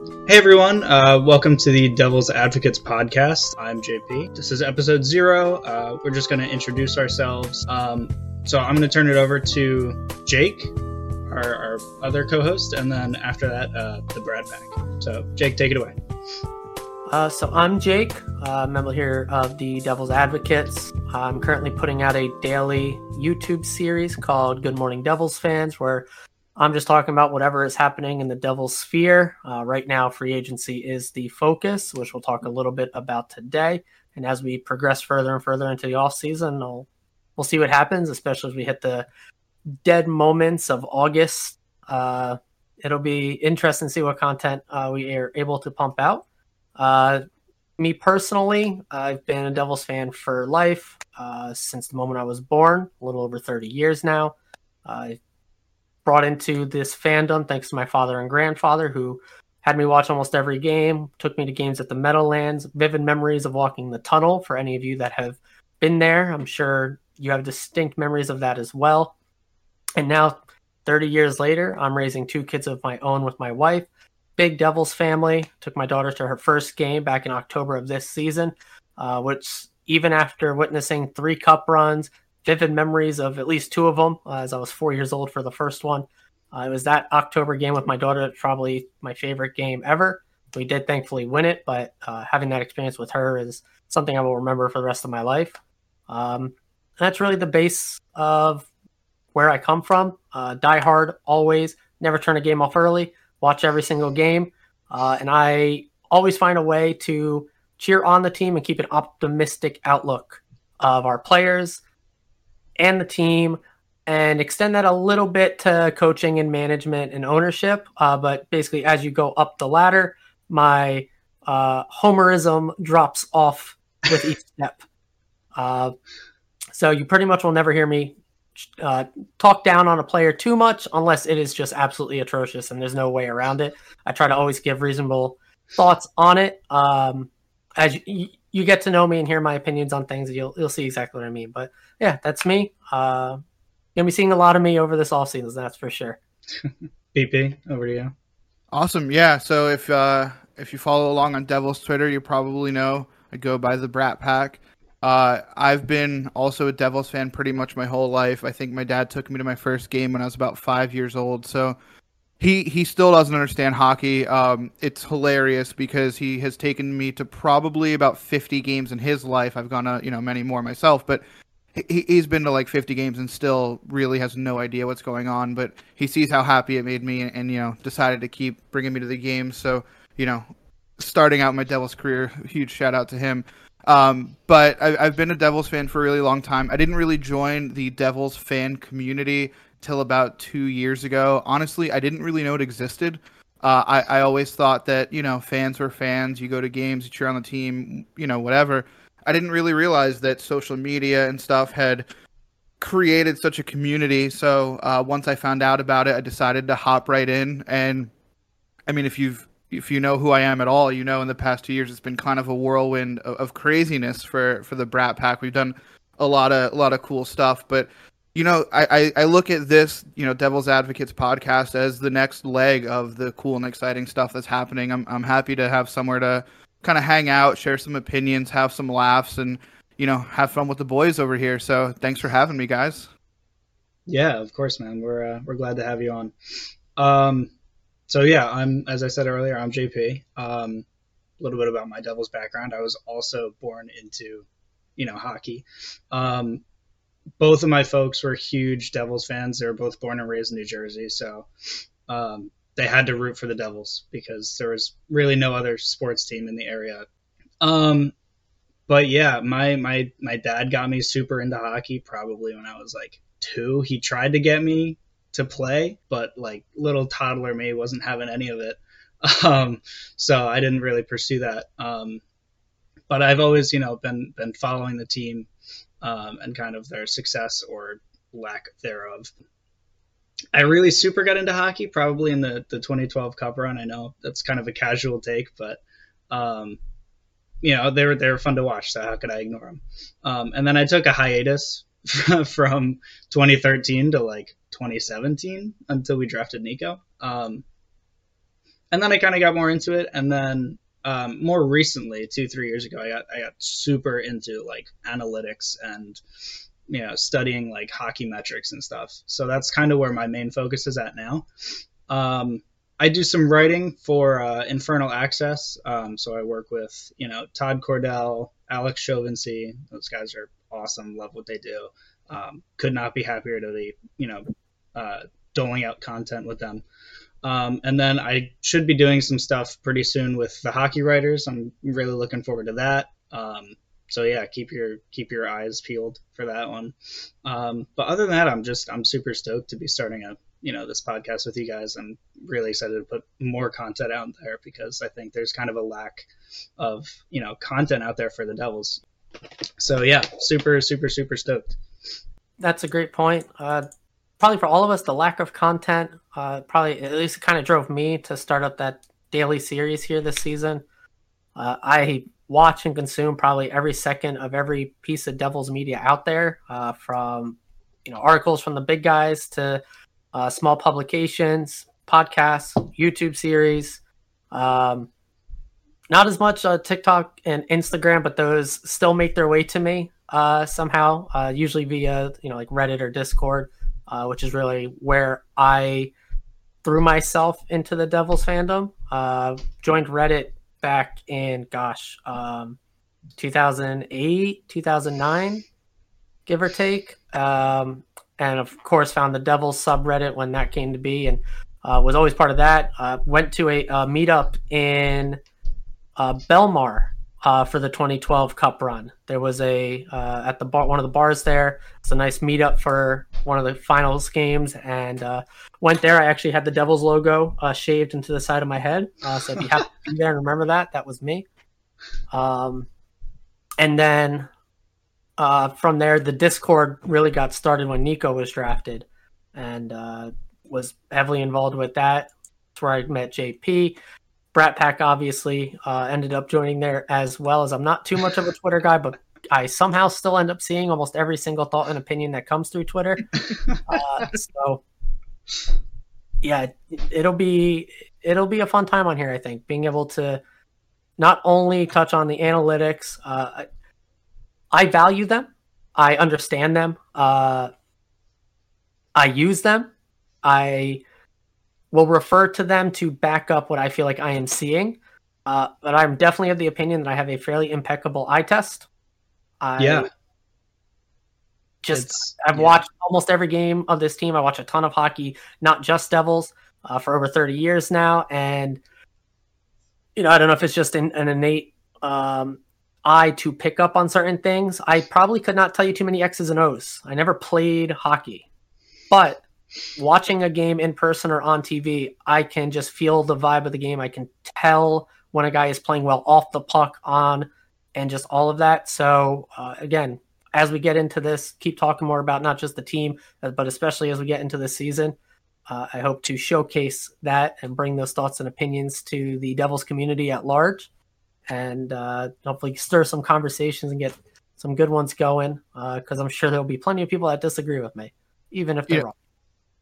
Hey everyone, uh, welcome to the Devil's Advocates podcast. I'm JP. This is episode zero. Uh, we're just going to introduce ourselves. Um, so I'm going to turn it over to Jake, our, our other co host, and then after that, uh, the Bratt Pack. So, Jake, take it away. Uh, so I'm Jake, uh, member here of the Devil's Advocates. I'm currently putting out a daily YouTube series called Good Morning Devils Fans, where I'm just talking about whatever is happening in the Devil's sphere. Uh, right now, free agency is the focus, which we'll talk a little bit about today. And as we progress further and further into the off season, we'll, see what happens, especially as we hit the dead moments of August. Uh, it'll be interesting to see what content uh, we are able to pump out. Uh, me personally, I've been a Devils fan for life uh, since the moment I was born, a little over 30 years now. I brought into this fandom thanks to my father and grandfather who had me watch almost every game, took me to games at the Meadowlands, vivid memories of walking the tunnel for any of you that have been there. I'm sure you have distinct memories of that as well. And now, 30 years later, I'm raising two kids of my own with my wife. Big Devils family. Took my daughter to her first game back in October of this season, uh, which even after witnessing three cup runs, vivid memories of at least two of them uh, as I was four years old for the first one. Uh, it was that October game with my daughter, probably my favorite game ever. We did thankfully win it, but uh, having that experience with her is something I will remember for the rest of my life. Um, that's really the base of where I come from. Uh, die hard, always, never turn a game off early, watch every single game. Uh, and I always find a way to cheer on the team and keep an optimistic outlook of our players, and the team and extend that a little bit to coaching and management and ownership. Uh, but basically, as you go up the ladder, my uh, homerism drops off with each step. Uh, so you pretty much will never hear me uh, talk down on a player too much unless it is just absolutely atrocious and there's no way around it. I try to always give reasonable thoughts on it. Um, as you, you get to know me and hear my opinions on things, you'll you'll see exactly what I mean. But yeah, that's me. Uh, you'll be seeing a lot of me over this off season, that's for sure. BP, over to you. Awesome. Yeah. So if uh, if you follow along on Devil's Twitter, you probably know I go by the Bratt Pack. Uh, I've been also a Devils fan pretty much my whole life. I think my dad took me to my first game when I was about five years old. So he he still doesn't understand hockey. Um, it's hilarious because he has taken me to probably about 50 games in his life. I've gone to you know many more myself, but he, he's been to like 50 games and still really has no idea what's going on. But he sees how happy it made me, and, and you know decided to keep bringing me to the games. So you know, starting out my Devils career, huge shout out to him. Um, but I, I've been a Devils fan for a really long time. I didn't really join the Devils fan community till about two years ago. Honestly, I didn't really know it existed. Uh, I, I always thought that, you know, fans were fans. You go to games, you cheer on the team, you know, whatever. I didn't really realize that social media and stuff had created such a community. So uh, once I found out about it, I decided to hop right in. And I mean, if you've if you know who I am at all, you know in the past two years it's been kind of a whirlwind of, of craziness for for the Bratt Pack. We've done a lot of a lot of cool stuff, but you know, I, I, look at this, you know, Devil's Advocates podcast as the next leg of the cool and exciting stuff that's happening. I'm I'm happy to have somewhere to kind of hang out, share some opinions, have some laughs, and you know, have fun with the boys over here. So thanks for having me, guys. Yeah, of course, man. We're uh, we're glad to have you on. Um, so yeah, I'm as I said earlier, I'm JP. Um, a little bit about my Devils background. I was also born into, you know, hockey. Um, both of my folks were huge Devils fans. They were both born and raised in New Jersey, so um, they had to root for the Devils because there was really no other sports team in the area. Um, but yeah, my my my dad got me super into hockey probably when I was like two. He tried to get me to play, but like little toddler me wasn't having any of it. Um, so I didn't really pursue that. Um, but I've always, you know, been been following the team um, and kind of their success or lack thereof. I really super got into hockey probably in the, the 2012 Cup run. I know that's kind of a casual take, but um, you know they were they were fun to watch. So how could I ignore them? Um, and then I took a hiatus from 2013 to like 2017 until we drafted Nico. Um, and then I kind of got more into it, and then um, more recently, two three years ago, I got I got super into like analytics and you know studying like hockey metrics and stuff. So that's kind of where my main focus is at now. Um, I do some writing for uh, Infernal Access. Um, so I work with you know Todd Cordell, Alex Chauvency. Those guys are awesome. Love what they do. Um, could not be happier to be you know uh, doling out content with them. Um, and then I should be doing some stuff pretty soon with the hockey writers. I'm really looking forward to that. Um, so yeah, keep your keep your eyes peeled for that one. Um, but other than that, I'm just I'm super stoked to be starting a you know this podcast with you guys. I'm really excited to put more content out there because I think there's kind of a lack of you know content out there for the Devils. So yeah, super super super stoked. That's a great point. Uh, probably for all of us, the lack of content uh, probably at least it kind of drove me to start up that daily series here this season. Uh, I watch and consume probably every second of every piece of Devils media out there, uh, from you know articles from the big guys to uh, small publications, podcasts, YouTube series. Um, not as much uh, TikTok and Instagram, but those still make their way to me uh, somehow, usually via you know like Reddit or Discord, uh, which is really where I threw myself into the Devils fandom. Uh, joined Reddit back in gosh, um, 2008, 2009, give or take. Um, and of course, found the Devils subreddit when that came to be, and uh, was always part of that. Uh, went to a, a meetup in uh, Belmar uh, for the 2012 Cup run. There was a uh, at the bar, one of the bars there. It's a nice meetup for one of the finals games, and uh, went there. I actually had the Devils logo uh, shaved into the side of my head. Uh, so if you have to be there and remember that, that was me. Um, and then uh, from there, the Discord really got started when Nico was drafted, and was heavily involved with that. That's where I met JP. Bratt Pack obviously uh, ended up joining there as well as I'm not too much of a Twitter guy, but I somehow still end up seeing almost every single thought and opinion that comes through Twitter. Uh, so yeah, it'll be it'll be a fun time on here. I think being able to not only touch on the analytics, uh, I value them, I understand them, uh, I use them, I will refer to them to back up what I feel like I am seeing. Uh, but I'm definitely of the opinion that I have a fairly impeccable eye test. I yeah. Just it's, I've yeah. watched almost every game of this team. I watch a ton of hockey, not just Devils, uh, for over 30 years now, and you know I don't know if it's just an, an innate um, eye to pick up on certain things. I probably could not tell you too many X's and O's. I never played hockey, but watching a game in person or on TV, I can just feel the vibe of the game. I can tell when a guy is playing well off the puck, on, and just all of that. So, uh, again, as we get into this, keep talking more about not just the team, uh, but especially as we get into the season. Uh, I hope to showcase that and bring those thoughts and opinions to the Devils community at large, and uh, hopefully stir some conversations and get some good ones going. Because uh, I'm sure there'll be plenty of people that disagree with me, even if they're yeah. wrong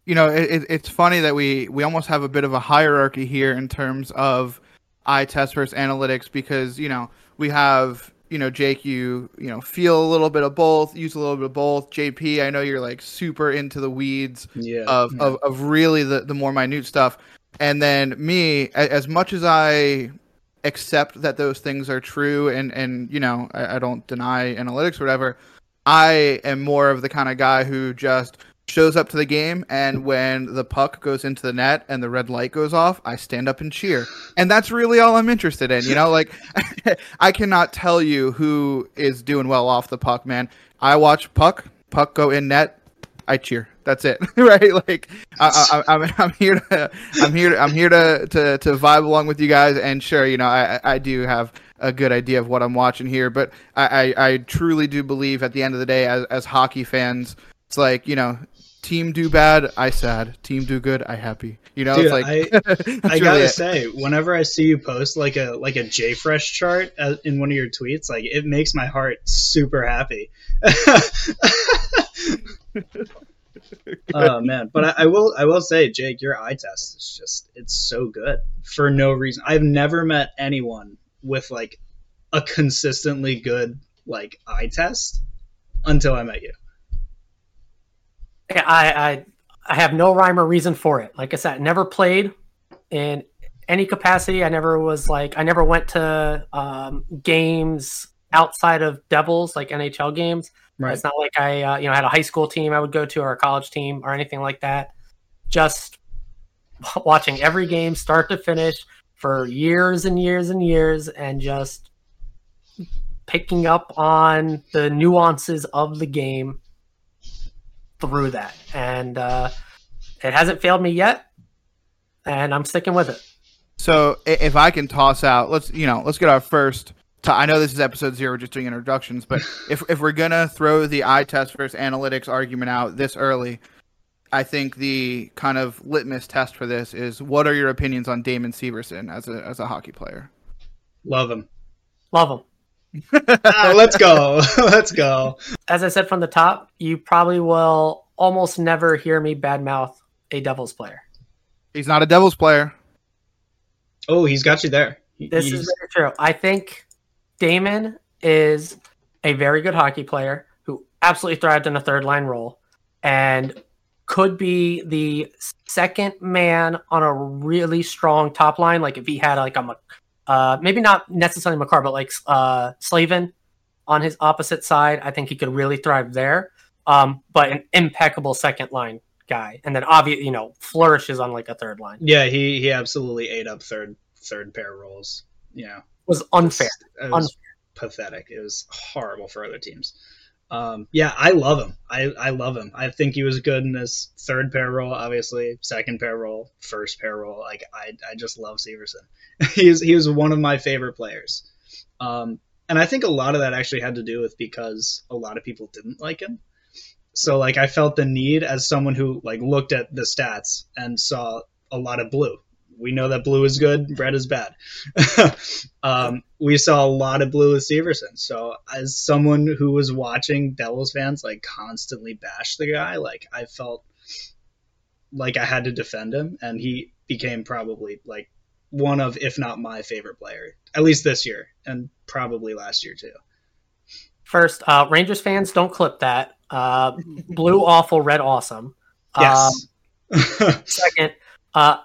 you know, it, it's funny that we we almost have a bit of a hierarchy here in terms of eye test versus analytics because you know we have you know Jake, you you know feel a little bit of both, use a little bit of both. JP, I know you're like super into the weeds yeah, of, yeah. of of really the the more minute stuff, and then me, as much as I accept that those things are true and and you know I, I don't deny analytics or whatever. I am more of the kind of guy who just shows up to the game and when the puck goes into the net and the red light goes off i stand up and cheer. And that's really all i'm interested in you know? Like i cannot tell you who is doing well off the puck man. I watch puck puck go in net i cheer. That's it right? Like I, am here to i'm here to, i'm here to, to to vibe along with you guys and sure you know i i do have a good idea of what i'm watching here but i i, I truly do believe at the end of the day as, as hockey fans it's like you know team do bad, I sad. Team do good, I happy. You know, Dude, it's like I, I gotta say, whenever I see you post like a like a JFresh chart uh, in one of your tweets, like it makes my heart super happy. oh man, but I, I, will I will say, Jake, your eye test is just it's so good for no reason. I've never met anyone with like a consistently good like eye test until I met you. I, I I have no rhyme or reason for it. Like I said, never played in any capacity. I never was like I never went to um, games outside of Devils, like NHL games. Right. It's not like I, uh, you know, had a high school team I would go to or a college team or anything like that. Just watching every game start to finish for years and years and years, and just picking up on the nuances of the game through that. And uh, it hasn't failed me yet, and I'm sticking with it. So if I can toss out, let's you know, let's get our first I know this is episode zero, we're just doing introductions, but if if we're gonna throw the eye test versus analytics argument out this early, I think the kind of litmus test for this is what are your opinions on Damon Severson as a as a hockey player? Love him. Love him. Ah, let's go. let's go. As I said from the top, you probably will almost never hear me badmouth a Devils player. He's not a Devils player. Oh, he's got you there. This he's... is very true. I think Damon is a very good hockey player who absolutely thrived in a third line role and could be the second man on a really strong top line. Like if he had like a, uh, maybe not necessarily Makar, but like uh, Slavin on his opposite side, I think he could really thrive there. Um, but an impeccable second line guy, and then obviously you know flourishes on like a third line. Yeah, he he absolutely ate up third third pair roles. Yeah, was unfair. It was unfair. pathetic. It was horrible for other teams. Um, yeah, I love him. I, I love him. I think he was good in his third pair role, obviously, second pair role, first pair role. Like I, I just love Severson. He's he was one of my favorite players. Um, and I think a lot of that actually had to do with because a lot of people didn't like him. So like I felt the need as someone who like looked at the stats and saw a lot of blue we know that blue is good, red is bad. um, we saw a lot of blue with Severson. So as someone who was watching Devils fans like constantly bash the guy, like I felt like I had to defend him, and he became probably like one of, if not my favorite player, at least this year, and probably last year too. First, uh, Rangers fans, don't clip that. Uh, blue awful, red awesome. Yes. Um, second, uh,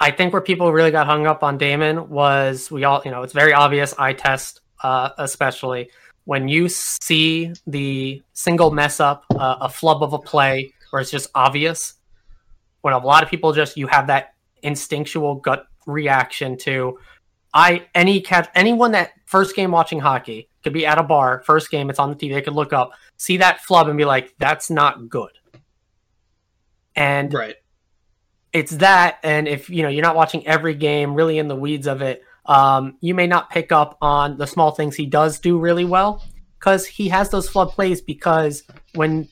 I think where people really got hung up on Damon was we all, you know, it's very obvious eye test, uh, especially when you see the single mess up, uh, a flub of a play where it's just obvious. When a lot of people just you have that instinctual gut reaction to, I any catch anyone that first game watching hockey could be at a bar, first game, it's on the TV, they could look up, see that flub and be like, that's not good. And right it's that and if you know you're not watching every game really in the weeds of it um, you may not pick up on the small things he does do really well because he has those flood plays because when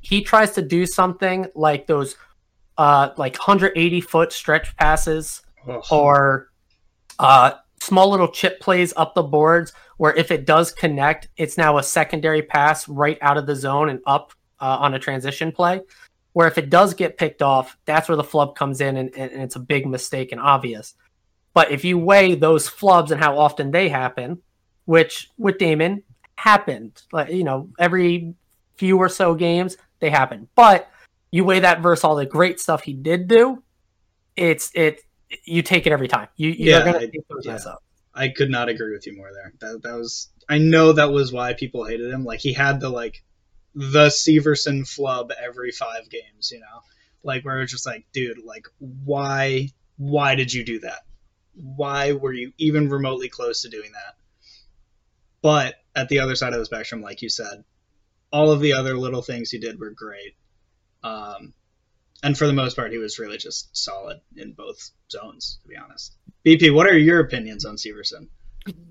he tries to do something like those uh, like 180 foot stretch passes oh. or uh, small little chip plays up the boards where if it does connect it's now a secondary pass right out of the zone and up uh, on a transition play where if it does get picked off, that's where the flub comes in and, and, it's a big mistake and obvious. But if you weigh those flubs and how often they happen, which with Damon happened, like you know, every few or so games they happen. But you weigh that versus all the great stuff he did do, it's it you take it every time. You you're yeah, gonna I, take those yeah. up. I could not agree with you more there. That that was I know that was why people hated him. Like he had the like the Severson flub every five games, you know? Like where it's just like, dude, like why why did you do that? Why were you even remotely close to doing that? But at the other side of the spectrum, like you said, all of the other little things he did were great. Um, and for the most part, he was really just solid in both zones, to be honest. BP, what are your opinions on Severson?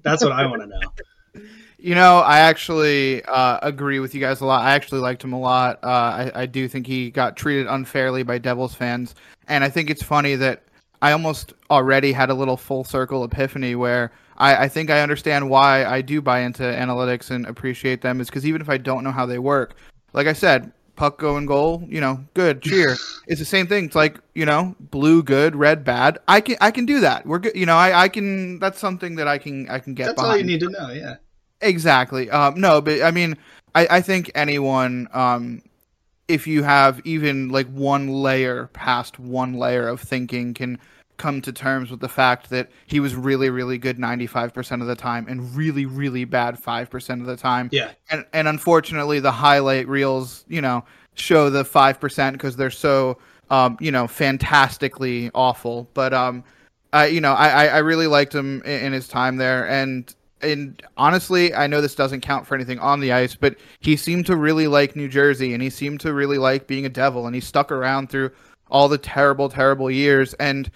That's what I want to know. You know, I actually uh, agree with you guys a lot. I actually liked him a lot. Uh, I, I do think he got treated unfairly by Devils fans, and I think it's funny that I almost already had a little full circle epiphany where I, I think I understand why I do buy into analytics and appreciate them. Is because even if I don't know how they work, like I said, puck go and goal, you know, good, cheer. it's the same thing. It's like, you know, blue good, red bad. I can I can do that. We're good, you know, I, I can that's something that I can I can get That's behind. all you need to know. Yeah. Exactly. Um, no, but I mean, I, I think anyone, um, if you have even like one layer past one layer of thinking, can come to terms with the fact that he was really, really good 95% of the time and really, really bad 5% of the time. Yeah. And, and unfortunately, the highlight reels, you know, show the 5% because they're so, um, you know, fantastically awful. But, um, I, you know, I, I really liked him in, in his time there. And, and honestly, I know this doesn't count for anything on the ice, but he seemed to really like New Jersey and he seemed to really like being a devil and he stuck around through all the terrible, terrible years. And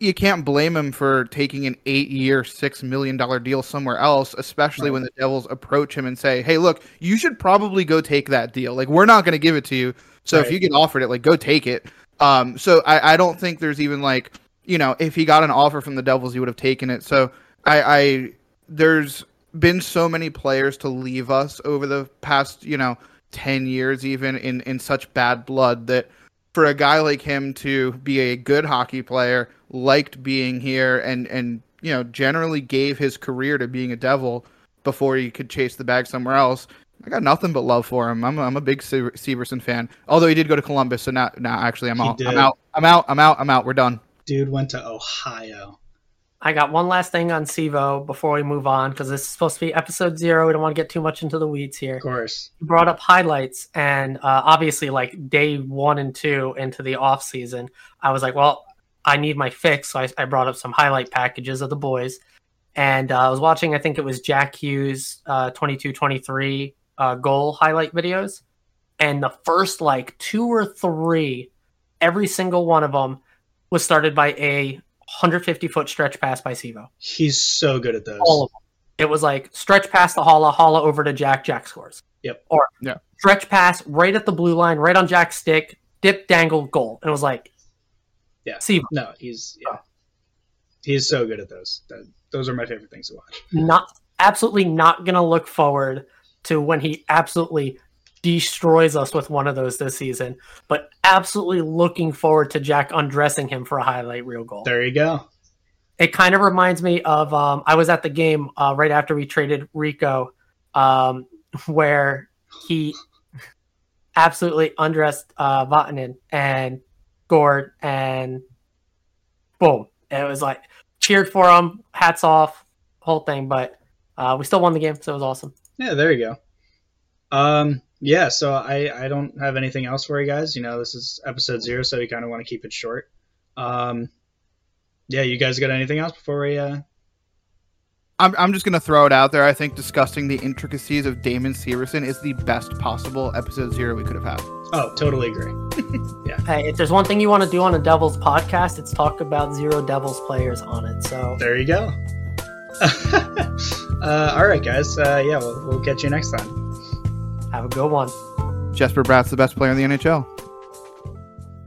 you can't blame him for taking an eight year, $6 million deal somewhere else, especially Right. when the Devils approach him and say, hey, look, you should probably go take that deal. Like, we're not going to give it to you. So if you get offered it, like, go take it. Um, so I, I don't think there's even like, you know, if he got an offer from the Devils, he would have taken it. So I, I there's been so many players to leave us over the past, you know, 10 years even in in such bad blood that for a guy like him to be a good hockey player, liked being here and and you know, generally gave his career to being a devil before he could chase the bag somewhere else. I got nothing but love for him. I'm a, I'm a big Sever- Severson fan. Although he did go to Columbus, so now now actually I'm out. I'm out. I'm out. I'm out. I'm out. We're done. Dude went to Ohio. I got one last thing on Sivo before we move on because this is supposed to be episode zero. We don't want to get too much into the weeds here. Of course. You brought up highlights, and uh, obviously, like day one and two into the off season, I was like, well, I need my fix, so I, I brought up some highlight packages of the boys, and uh, I was watching. I think it was Jack Hughes' uh, 22-23 uh, goal highlight videos, and the first like two or three, every single one of them was started by a 150 foot stretch pass by Sivo. He's so good at those. All of them. It was like stretch past the Haula, Haula over to Jack, Jack scores. Yep. Or Yeah. stretch pass right at the blue line, right on Jack's stick, dip, dangle, goal. And it was like, Yeah. see, No, he's yeah. He's so good at those. That, those are my favorite things to watch. not absolutely not gonna look forward to when he absolutely destroys us with one of those this season, but absolutely looking forward to Jack undressing him for a highlight reel goal. There you go. it kind of reminds me of um, I was at the game uh, right after we traded Rico, um, where he absolutely undressed uh, Vatanen and Gord, and boom, it was like cheered for him, hats off, whole thing. But uh, we still won the game, so it was awesome. Yeah, there you go. Um, yeah, so I I don't have anything else for you guys. You know, this is episode zero, so we kind of want to keep it short. Um, yeah, you guys got anything else before we? Uh, I'm, I'm just gonna throw it out there. I think discussing the intricacies of Damon Severson is the best possible episode zero we could have had. oh, totally agree. Yeah. Hey, if there's one thing you want to do on a Devils podcast, it's talk about zero Devils players on it. So There you go. uh, all right, guys. Uh, yeah, we'll, we'll catch you next time. Have a good one. Jesper Bratt's the best player in the NHL.